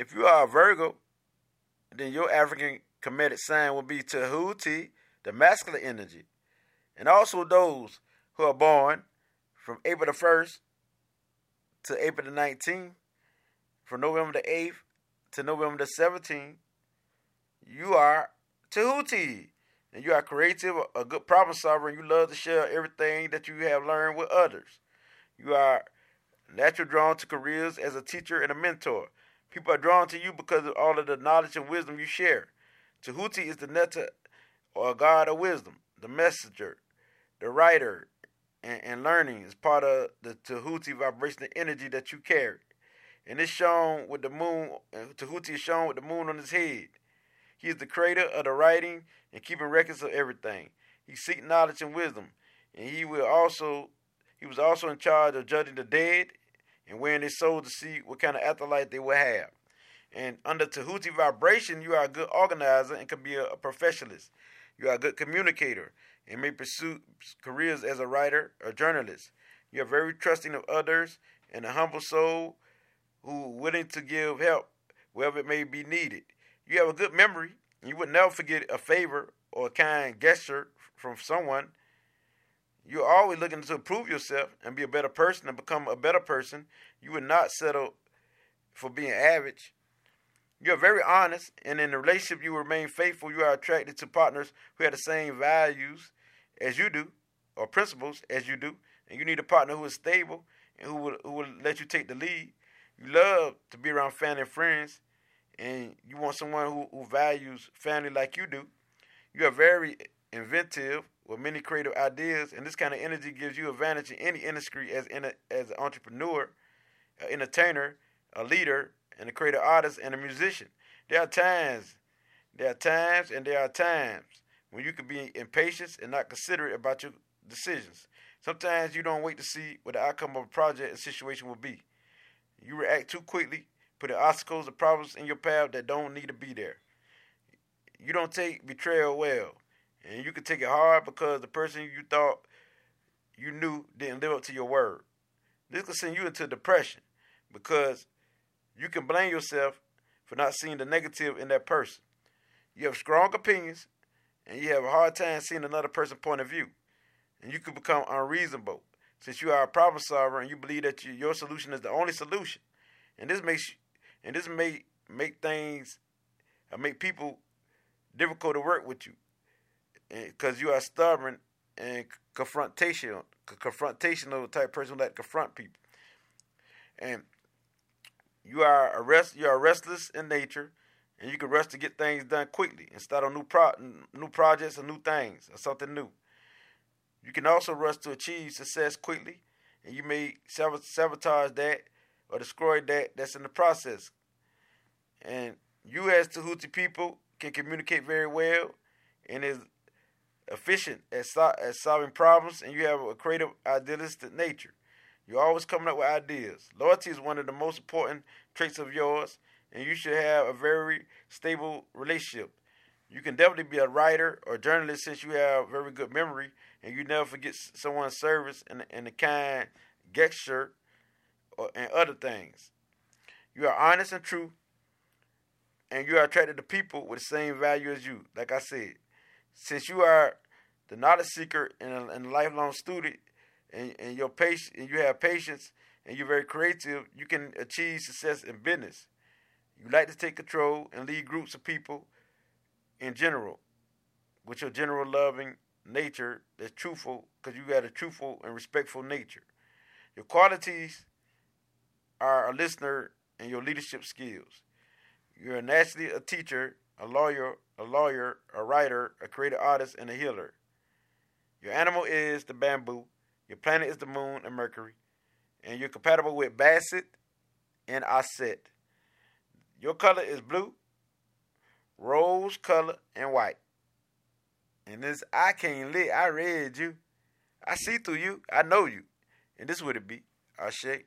If you are a Virgo, then your African Kemetic sign will be Tahuti, the masculine energy. And also those who are born from April the 1st to April the 19th, from November the 8th to November the 17th, you are Tahuti. And you are creative, a good problem solver, and you love to share everything that you have learned with others. You are naturally drawn to careers as a teacher and a mentor. People are drawn to you because of all of the knowledge and wisdom you share. Tahuti is the neter or god of wisdom, the messenger, the writer, and, and learning is part of the Tahuti vibrational energy that you carry. And it's shown with the moon, Tahuti is shown with the moon on his head. He is the creator of the writing and keeping records of everything. He seeks knowledge and wisdom, and he will also he was also in charge of judging the dead and weighing their souls to see what kind of afterlife they will have. And under Tahuti vibration, you are a good organizer and can be a, a professionalist. You are a good communicator and may pursue careers as a writer or journalist. You are very trusting of others and a humble soul who willing to give help wherever it may be needed. You have a good memory. You would never forget a favor or a kind gesture from someone. You're always looking to improve yourself and be a better person and become a better person. You would not settle for being average. You're very honest, and in a relationship, you remain faithful. You are attracted to partners who have the same values as you do, or principles as you do, and you need a partner who is stable and who will, who will let you take the lead. You love to be around family and friends, and you want someone who, who values family like you do. You are very inventive with many creative ideas, and this kind of energy gives you advantage in any industry as in a, as an entrepreneur, an entertainer, a leader, and a creative artist and a musician. There are times, there are times, and there are times when you can be impatient and not considerate about your decisions. Sometimes you don't wait to see what the outcome of a project and situation will be. You react too quickly, putting obstacles or problems in your path that don't need to be there. You don't take betrayal well, and you can take it hard because the person you thought you knew didn't live up to your word. This can send you into depression because you can blame yourself for not seeing the negative in that person. You have strong opinions and you have a hard time seeing another person's point of view. And you can become unreasonable since you are a problem solver and you believe that you, your solution is the only solution. And this makes and this may make things uh, make people difficult to work with you because you are stubborn and confrontational confrontational type person that confront people. And you are a rest, you are restless in nature, and you can rush to get things done quickly and start on new pro, new projects or new things or something new. You can also rush to achieve success quickly, and you may sabotage that or destroy that that's in the process. And you, as Tahuti people, can communicate very well and is efficient at, so- at solving problems, and you have a creative, idealistic nature. You're always coming up with ideas. Loyalty is one of the most important traits of yours, and you should have a very stable relationship. You can definitely be a writer or journalist since you have very good memory and you never forget someone's service and, and the kind gesture or, and other things. You are honest and true, and you are attracted to people with the same value as you. Like I said, since you are the knowledge seeker and a, and a lifelong student, and, and your patience and you have patience and you're very creative, you can achieve success in business. You like to take control and lead groups of people in general, with your general loving nature that's truthful, because you got a truthful and respectful nature. Your qualities are a listener and your leadership skills. You're naturally a teacher, a lawyer, a lawyer, a writer, a creative artist, and a healer. Your animal is the baboon. Your planet is the moon and Mercury. And you're compatible with Bastet and Aset. Your color is blue, rose color, and white. And this I can't lit. I read you. I see through you. I know you. And this would it be. Ashe.